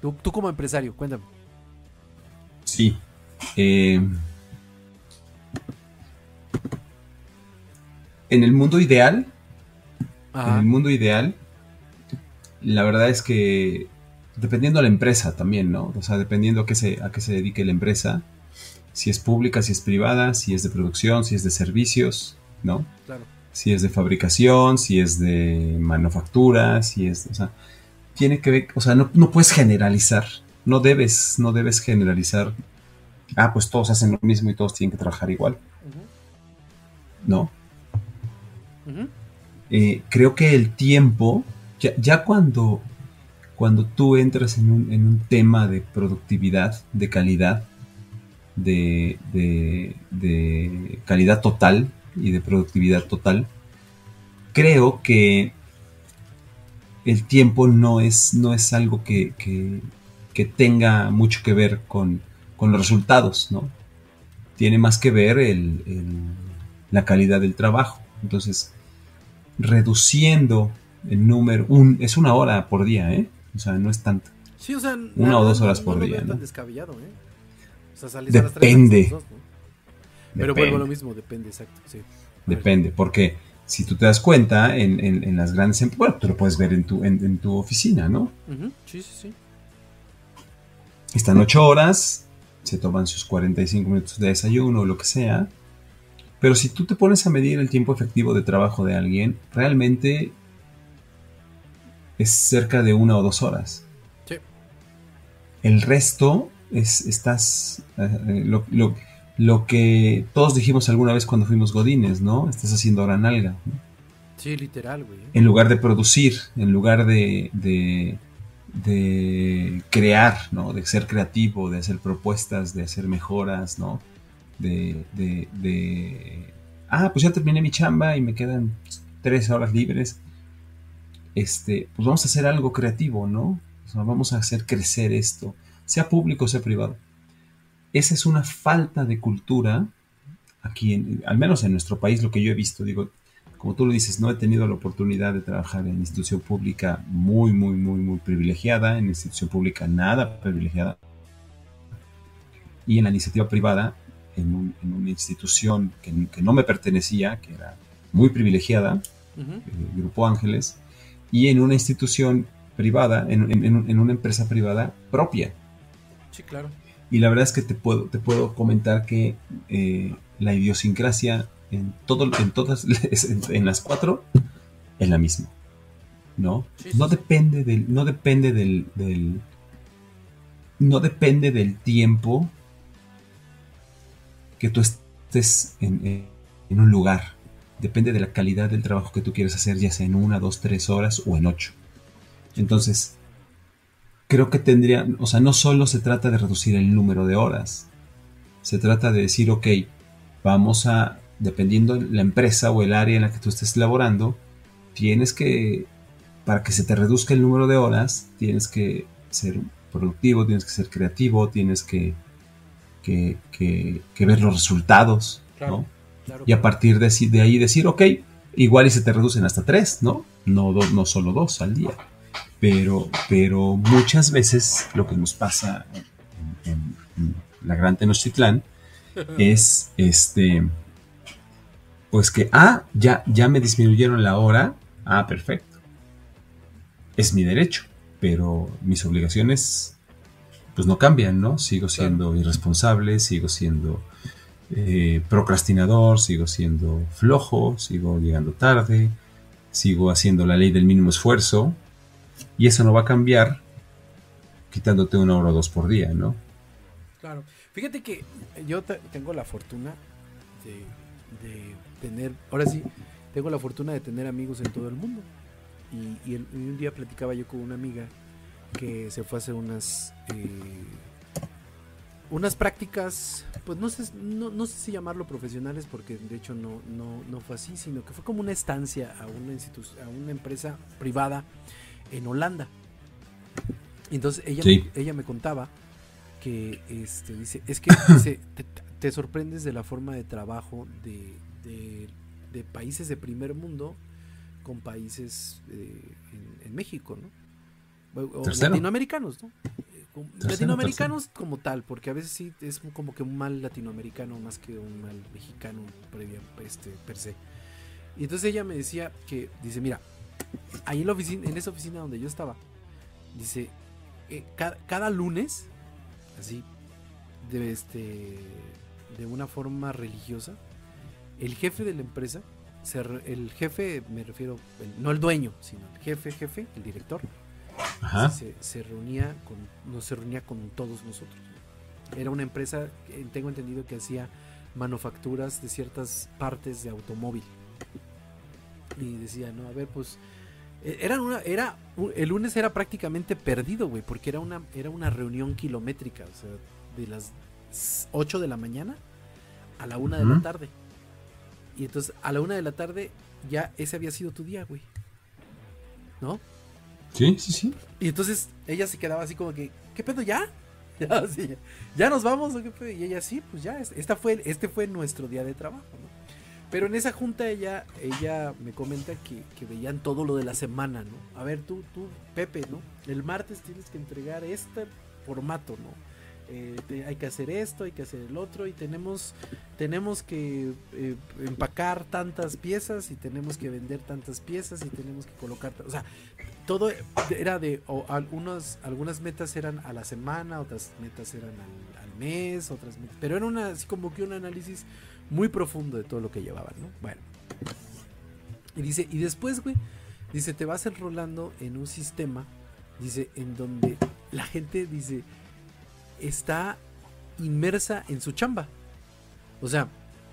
Tú, tú como empresario, cuéntame. Sí. Eh, en el mundo ideal, en el mundo ideal, la verdad es que dependiendo de la empresa también, ¿no? O sea, dependiendo a qué se, a qué se dedique la empresa, si es pública, si es privada, si es de producción, si es de servicios, ¿no? Claro si es de fabricación, si es de manufactura, si es, o sea, tiene que ver, o sea, no, puedes generalizar, no debes, no debes generalizar, ah, pues todos hacen lo mismo y todos tienen que trabajar igual. No. Eh, creo que el tiempo, ya, cuando, cuando tú entras en un, en un, tema de productividad, de calidad, de, de, de calidad total, y de productividad total, creo que el tiempo no es, no es algo que, tenga mucho que ver con, los resultados, ¿no? Tiene más que ver el, la calidad del trabajo. Entonces, reduciendo el número, un, es una hora por día, ¿eh? O sea, no es tanto. Sí, o sea, una o dos horas por día. ¿no? descabellado, ¿eh? O sea, Depende. Pero vuelvo a lo mismo, depende, exacto. Sí. Depende, porque si tú te das cuenta en, las grandes empresas, bueno, tú lo puedes ver en tu, en, tu oficina, ¿no? Sí, sí, sí. Están ocho horas, se toman sus 45 minutos de desayuno o lo que sea, pero si tú te pones a medir el tiempo efectivo de trabajo de alguien, realmente es cerca de una o dos horas. Sí. El resto es, estás, eh, lo, lo que todos dijimos alguna vez cuando fuimos godines, ¿no? Estás haciendo gran alga. Sí, literal, güey. En lugar de producir, en lugar de, de, crear, ¿no? De ser creativo, de hacer propuestas, de hacer mejoras, ¿no? De, de, ah, pues ya terminé mi chamba y me quedan tres horas libres. Este, pues vamos a hacer algo creativo, ¿no? vamos a hacer crecer esto, sea público, sea privado esa es una falta de cultura aquí, al menos en nuestro país, lo que yo he visto, digo, como tú lo dices, no he tenido la oportunidad de trabajar en institución pública muy, muy, muy, muy privilegiada, en institución pública nada privilegiada, y en la iniciativa privada, en, una institución que, no me pertenecía, que era muy privilegiada, el eh, Grupo Ángeles, y en una institución privada, en, en una empresa privada propia. Sí, claro. Y la verdad es que te puedo, te puedo comentar que eh, la idiosincrasia en, todo, en todas, en, las cuatro, es la misma. ¿No? no depende del, no depende del, del, no depende del tiempo que tú estés en, en un lugar. Depende de la calidad del trabajo que tú quieres hacer, ya sea en una, dos, tres horas o en ocho. Entonces, creo que tendría, o sea, no solo se trata de reducir el número de horas, se trata de decir, ok, vamos a, dependiendo de la empresa o el área en la que tú estés laborando, tienes que, para que se te reduzca el número de horas, tienes que ser productivo, tienes que ser creativo, tienes que, que, ver los resultados, ¿no? y a partir de, de, ahí decir, ok, igual y se te reducen hasta tres, ¿no? No, no solo dos al día. Pero, pero muchas veces lo que nos pasa en, la Gran Tenochtitlán es este pues que ah ya ya me disminuyeron la hora. Ah perfecto. Es mi derecho pero mis obligaciones pues no cambian no sigo siendo irresponsable sigo siendo eh, procrastinador sigo siendo flojo sigo llegando tarde sigo haciendo la ley del mínimo esfuerzo. Y eso no va a cambiar quitándote una hora o dos por día, ¿no? Claro. Fíjate que yo tengo la fortuna de, tener, ahora sí, tengo la fortuna de tener amigos en todo el mundo. Y, un día platicaba yo con una amiga que se fue a hacer unas eh, unas prácticas, pues no sé, no, sé si llamarlo profesionales, porque de hecho no, no, no fue así, sino que fue como una estancia a una a una empresa privada en Holanda. entonces ella, ella me contaba que este, dice, es que te, sorprendes de la forma de trabajo de, de, países de primer mundo con países eh, en, México, ¿no? O latinoamericanos, ¿no? Eh, latinoamericanos como tal, porque a veces sí es como que un mal latinoamericano más que un mal mexicano previa, este, per se. Y entonces ella me decía que, dice, mira, ahí en, la oficina, en esa oficina donde yo estaba, dice, eh, cada, lunes, así, de, este, de una forma religiosa, el jefe de la empresa, el jefe, me refiero, no el dueño, sino el jefe, jefe, el director, Se, reunía con, no se reunía con todos nosotros. Era una empresa, tengo entendido que hacía manufacturas de ciertas partes de automóvil. Y decía, no, a ver, pues eh, era una, era, el lunes era prácticamente perdido, güey, porque era una, era una reunión kilométrica, o sea, de las 8 de la mañana a la 1 de la tarde. Y entonces a la 1 de la tarde ya ese había sido tu día, güey. ¿No? Sí, sí, sí. Y entonces ella se quedaba así como que, ¿qué pedo ya? Ya, ¿Ya nos vamos? ¿o qué pedo? Y ella sí, pues ya, esta fue, este fue nuestro día de trabajo, ¿no? Pero en esa junta ella, ella me comenta que, veían todo lo de la semana, ¿no? A ver, tú, tú, Pepe, ¿no? El martes tienes que entregar este formato, ¿no? Eh, hay que hacer esto, hay que hacer el otro y tenemos, tenemos que eh, empacar tantas piezas y tenemos que vender tantas piezas y tenemos que colocar, o sea, todo era de, o algunas, metas eran a la semana, otras metas eran al, al mes, otras metas, pero era una, así como que un análisis muy profundo de todo lo que llevaban, ¿no? Bueno. Y dice, y después, güey, dice, te vas enrolando en un sistema, dice, en donde la gente, dice, está inmersa en su chamba. O sea,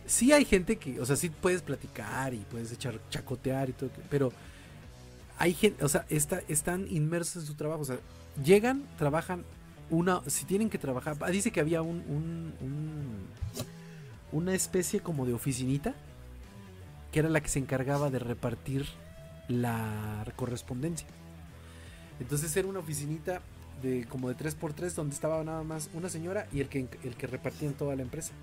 sí hay gente que, o sea, sí puedes platicar y puedes echar, chacotear y todo, pero hay gente, o sea, está, están inmersos en su trabajo, o sea, llegan, trabajan una, si tienen que trabajar, ah, dice que había un, un una especie como de oficinita que era la que se encargaba de repartir la correspondencia. Entonces era una oficinita de como de 3x3 donde estaba nada más una señora y el que, el que repartía en toda la empresa.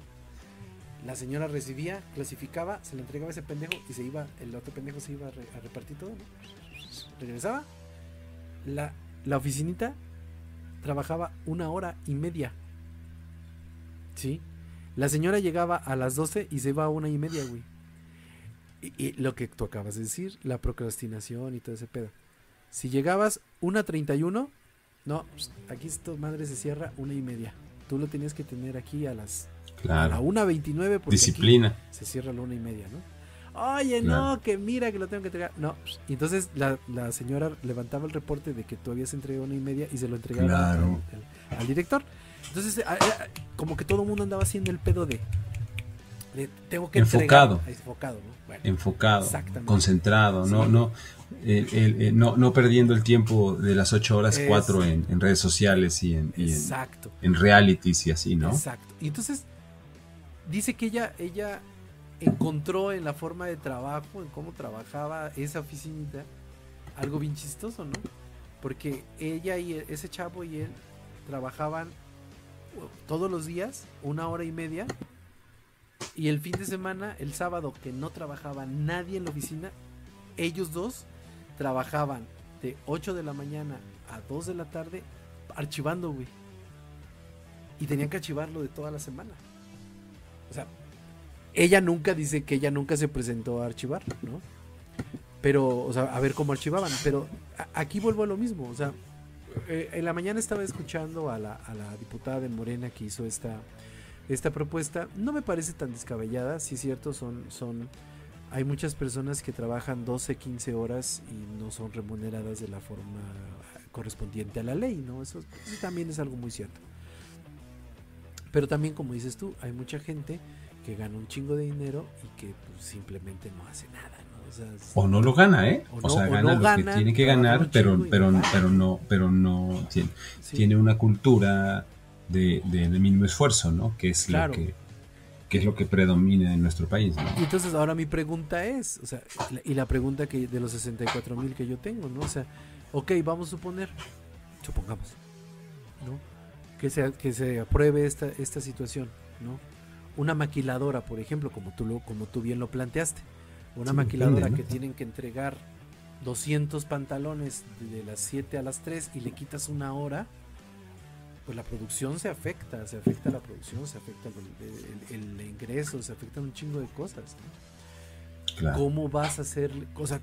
La señora recibía, clasificaba, se le entregaba ese pendejo y se iba, el otro pendejo se iba a, repartir todo. Regresaba. La, la oficinita trabajaba una hora y media. ¿Sí? La señora llegaba a las 12 y se iba a una y media, güey. Y, lo que tú acabas de decir, la procrastinación y todo ese pedo. Si llegabas una 31, no, aquí esto madre se cierra una y media. tú lo tenías que tener aquí a las Claro. a la 1.29 porque Disciplina. se cierra a la una y media, ¿no? Oye, no, que mira que lo tengo que entregar. No, y entonces la, la señora levantaba el reporte de que tú habías entregado una y media y se lo entregaba Claro. al, director. Entonces, a- a- como que todo el mundo andaba haciendo el pedo de, de tengo que Enfocado. entregar. Enfocado, ¿no? Bueno, enfocado, Exactamente. concentrado, no, no, el- el- el- no, no perdiendo el tiempo de las ocho horas, Es- cuatro en, en redes sociales y en, y en realities y así, ¿no? Exacto. Y entonces dice que ella, ella encontró en la forma de trabajo, en cómo trabajaba esa oficinita, algo bien chistoso, ¿no? Porque ella y e- ese chavo y él trabajaban todos los días, una hora y media, y el fin de semana, el sábado, que no trabajaba nadie en la oficina, ellos dos trabajaban de 8 de la mañana a 2 de la tarde archivando, güey. Y tenían que archivarlo de toda la semana. O sea, ella nunca dice que ella nunca se presentó a archivar, ¿no? Pero, o sea, a ver cómo archivaban. Pero aquí vuelvo a lo mismo. O sea, eh, en la mañana estaba escuchando a la, a la diputada de Morena que hizo esta, esta propuesta. No me parece tan descabellada, sí es cierto, son, son, hay muchas personas que trabajan 12, 15 horas y no son remuneradas de la forma correspondiente a la ley, ¿no? Eso, eso también es algo muy cierto. Pero también, como dices tú, hay mucha gente que gana un chingo de dinero y que pues, simplemente no hace nada, ¿no? O sea, es- O no lo gana, ¿eh? O O, no- sea, o gana no lo gana, que tiene que ganar, pero, y pero, no pero no, pero no tiene, sí. tiene una cultura de, de, de mínimo esfuerzo, ¿no? Que es Claro. lo que, que es lo que predomina en nuestro país, ¿no? Y entonces ahora mi pregunta es, o sea, y la pregunta que de los 64 mil que yo tengo, ¿no? O sea, ok, vamos a suponer, supongamos, ¿no? Que se, que se apruebe esta, esta situación, ¿no? Una maquiladora, por ejemplo, como tú, lo, como tú bien lo planteaste, una Sí, maquiladora que tienen que entregar 200 pantalones de las 7 a las 3 y le quitas una hora, pues la producción se afecta, se afecta la producción, se afecta el, el- el ingreso, se afectan un chingo de cosas. ¿no? Claro. ¿Cómo vas a hacer, o sea,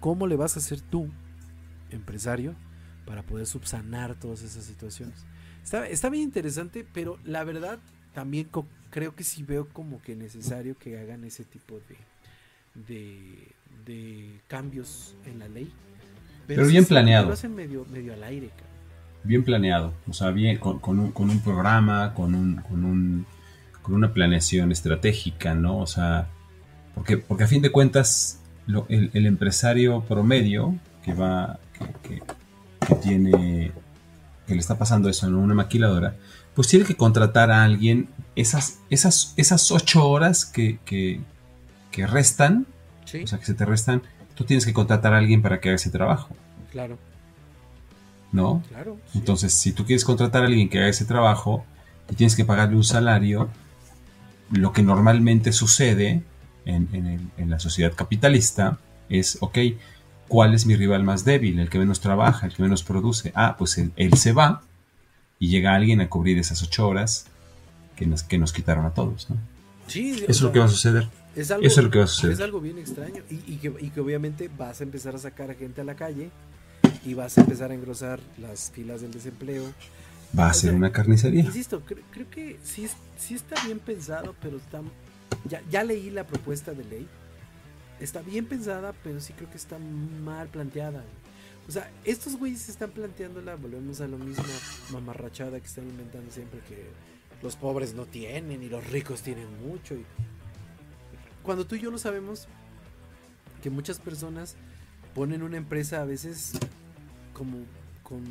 cómo le vas a hacer tú, empresario, para poder subsanar todas esas situaciones? Está, está bien interesante, pero la verdad también creo que sí veo como que necesario que hagan ese tipo de, de, de cambios en la ley. Pero bien planeado. Lo hacen medio, medio al aire, cabrón. Bien planeado, o sea, bien con, con un, con un programa, con un, con un con una planeación estratégica, ¿no? O sea, porque, porque a fin de cuentas lo- el, el empresario promedio que va, que, que- que tiene, que le está pasando eso en una maquiladora, pues tiene que contratar a alguien esas, esas, esas ocho horas que, que, que restan, Sí, o sea, que se te restan, tú tienes que contratar a alguien para que haga ese trabajo, claro, ¿no? claro. sí. Entonces, si tú quieres contratar a alguien que haga ese trabajo y tienes que pagarle un salario, lo que normalmente sucede en, en el- en la sociedad capitalista es, ok, ¿cuál es mi rival más débil? El que menos trabaja, el que menos produce. Ah, pues él, él se va y llega alguien a cubrir esas ocho horas que nos, que nos quitaron a todos. ¿no? Sí, Eso es sea, lo que va a suceder. Es algo, Eso es lo que va a suceder. Es algo bien extraño. Y, y que, y que obviamente vas a empezar a sacar a gente a la calle y vas a empezar a engrosar las filas del desempleo. Va a o ser sea, una carnicería. Insisto, cre- creo que sí, es- sí está bien pensado, pero está. Ya, ya leí la propuesta de ley. Está bien pensada, pero sí creo que está mal planteada. O sea, estos güeyes están planteándola, volvemos a lo mismo, mamarrachada que están inventando siempre que los pobres no tienen y los ricos tienen mucho. Y... Cuando tú y yo lo sabemos, que muchas personas ponen una empresa a veces como con,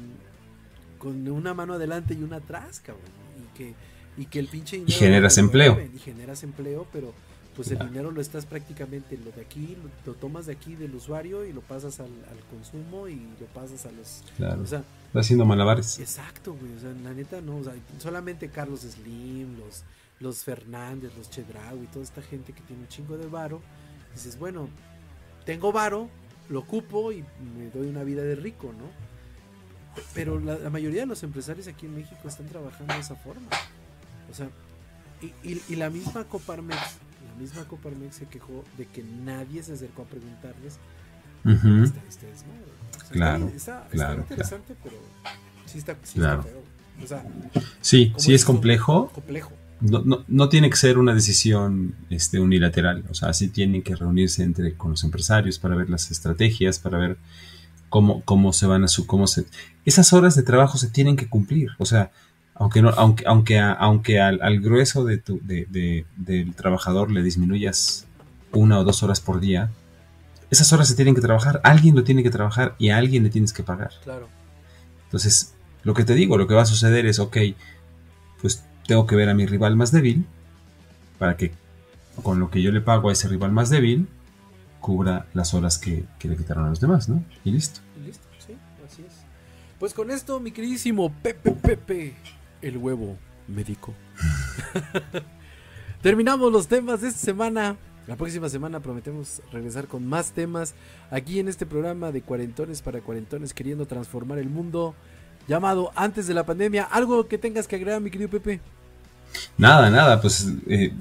con una mano adelante y una atrás, cabrón. Y que, y que el pinche dinero generas lo empleo. mueven, Y generas empleo, pero pues el dinero lo estás prácticamente lo de aquí, lo, lo tomas de aquí del usuario y lo pasas al, al consumo y lo pasas a los... Claro. O sea, Va haciendo malabares. Exacto, güey. O sea, la neta no. O sea, solamente Carlos Slim, los, los Fernández, los Chedraui, toda esta gente que tiene un chingo de varo. Dices, bueno, tengo varo, lo ocupo y me doy una vida de rico, ¿no? Pero la, la mayoría de los empresarios aquí en México están trabajando de esa forma. O sea, y, y- y la misma Coparmex, la misma Coparmex se quejó de que nadie se acercó a preguntarles Ujú. está este desmadre. O sea, está Claro, está, está claro, interesante, pero sí está, sí Claro. está feo. O sea, Sí, ¿cómo sí es complejo. complejo. No, no, no tiene que ser una decisión este, unilateral. O sea, sí tienen que reunirse entre con los empresarios para ver las estrategias, para ver cómo, cómo se van a su, cómo se. Esas horas de trabajo se tienen que cumplir. O sea, aunque no, aunque, aunque, a- aunque al, al grueso de tu, de, de- del trabajador le disminuyas una o dos horas por día, esas horas se tienen que trabajar. Alguien lo tiene que trabajar y a alguien le tienes que pagar. Claro. Entonces, lo que te digo, lo que va a suceder es, ok, pues tengo que ver a mi rival más débil para que con lo que yo le pago a ese rival más débil cubra las horas que, le quitaron a los demás, ¿no? Y listo. Y listo, sí, así es. Pues con esto, mi queridísimo Pepe Pepe, el huevo médico. Terminamos los temas de esta semana. La próxima semana prometemos regresar con más temas aquí en este programa de cuarentones para cuarentones queriendo transformar el mundo llamado antes de la pandemia. Algo que tengas que agregar, mi querido Pepe. Nada, nada, pues eh,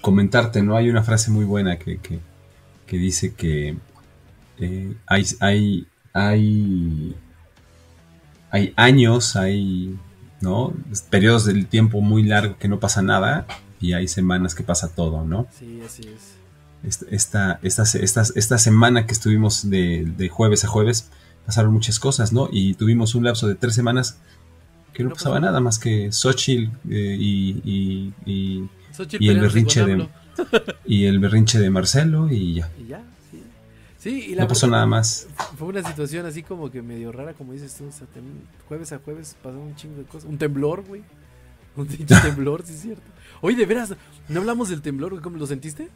comentarte, ¿no? Hay una frase muy buena que, que, que dice que eh, hay, hay, hay, hay años, hay, ¿no? Periodos del tiempo muy largo que no pasa nada y hay semanas que pasa todo, ¿no? Sí, así es. Esta, esta, esta, esta, semana que estuvimos de, de jueves a jueves pasaron muchas cosas, ¿no? Y tuvimos un lapso de tres semanas que no, pasaba nada más que Xochitl eh, y, y, y, Xochitl y el berrinche de y el berrinche de Marcelo y ya. Y ya, sí. Sí, y la No pasó nada más. Fue una situación así como que medio rara, como dices tú. O sea, tem- jueves a jueves pasó un chingo de cosas. Un temblor, güey. Un temblor, sí es cierto. Oye, de veras, ¿no hablamos del temblor? güey? ¿Cómo lo sentiste?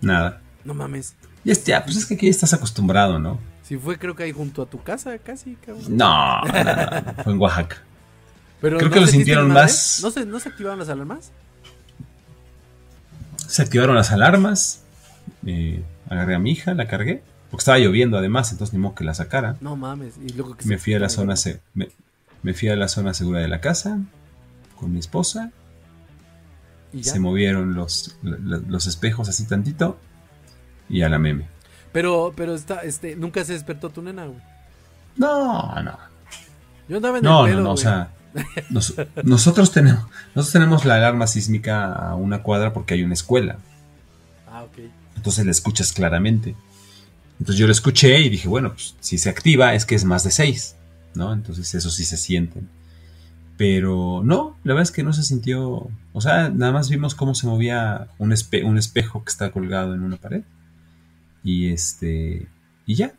Nada. No mames. Y ya, pues es que aquí estás acostumbrado, ¿no? Si fue, creo que ahí junto a tu casa, casi, cabrón. No, no, no, no, fue en Oaxaca. Pero Creo ¿no que lo sintieron más- ¿No se, ¿No se activaron las alarmas? Se activaron las alarmas. eh, agarré a mi hija, la cargué. Porque estaba lloviendo además, entonces ni modo que la sacara. No mames. Y luego que Me fui a la zona se- me, me fui a la zona segura de la casa con mi esposa. Y ya. Se movieron los, los espejos así tantito. Y a la meme. Pero, pero está, este, nunca se despertó tu nena, güey. No, no. Yo andaba en No, el no, pedo, no, o güey. sea, nos- nosotros tenemos, nosotros tenemos la alarma sísmica a una cuadra porque hay una escuela, Ah, ok. entonces la escuchas claramente. Entonces yo lo escuché y dije, bueno, pues si se activa es que es más de seis, ¿no? Entonces eso sí se sienten. Pero no, la verdad es que no se sintió, o sea, nada más vimos cómo se movía un, espe- un espejo que está colgado en una pared. Y este, y ya,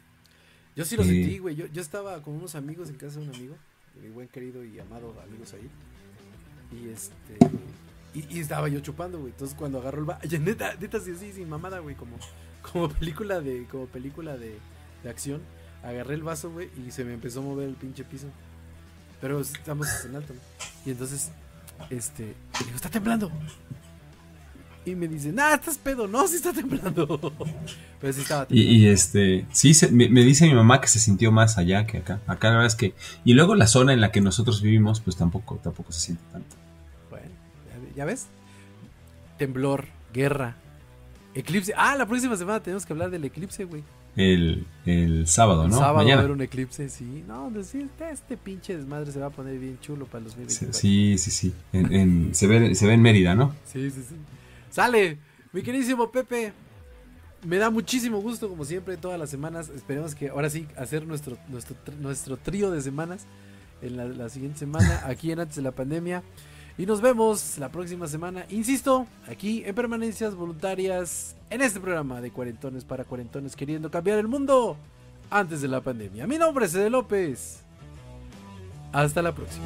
Yo sí lo Eh. sentí, güey. Yo, yo estaba con unos amigos en casa de un amigo, mi buen querido y amado amigos ahí. Y este. Y, y estaba yo chupando, güey. Entonces cuando agarró el vaso. Neta, neta, sí, sí, sin mamada, güey. Como, como película de. Como película de, de acción. Agarré el vaso, güey, y se me empezó a mover el pinche piso. Pero estamos en alto, ¿no? Y entonces, este. Le digo, está temblando. Y me dice, nah, estás pedo. No, sí está temblando. Pero sí estaba temblando. y, este, sí, se- me, me dice mi mamá que se sintió más allá que acá. Acá la verdad es que, y luego la zona en la que nosotros vivimos, pues tampoco, tampoco se siente tanto. Bueno, ya, ve- ya ves. Temblor, guerra, eclipse. Ah, la próxima semana tenemos que hablar del eclipse, güey. El, el sábado, El ¿no? sábado va a Mañana. haber un eclipse, sí. No, pues sí, este pinche desmadre se va a poner bien chulo para los Sí, 2024. sí, sí. sí. En- en- se, ve, se ve en Mérida, ¿no? Sí, sí, sí. Sale, mi queridísimo Pepe. Me da muchísimo gusto, como siempre, todas las semanas. Esperemos que ahora sí hacer nuestro, nuestro, tr- nuestro trío de semanas en la, la siguiente semana, aquí en Antes de la Pandemia. Y nos vemos la próxima semana, insisto, aquí en permanencias voluntarias, en este programa de Cuarentones para Cuarentones, queriendo cambiar el mundo antes de la pandemia. Mi nombre es Ede López. Hasta la próxima.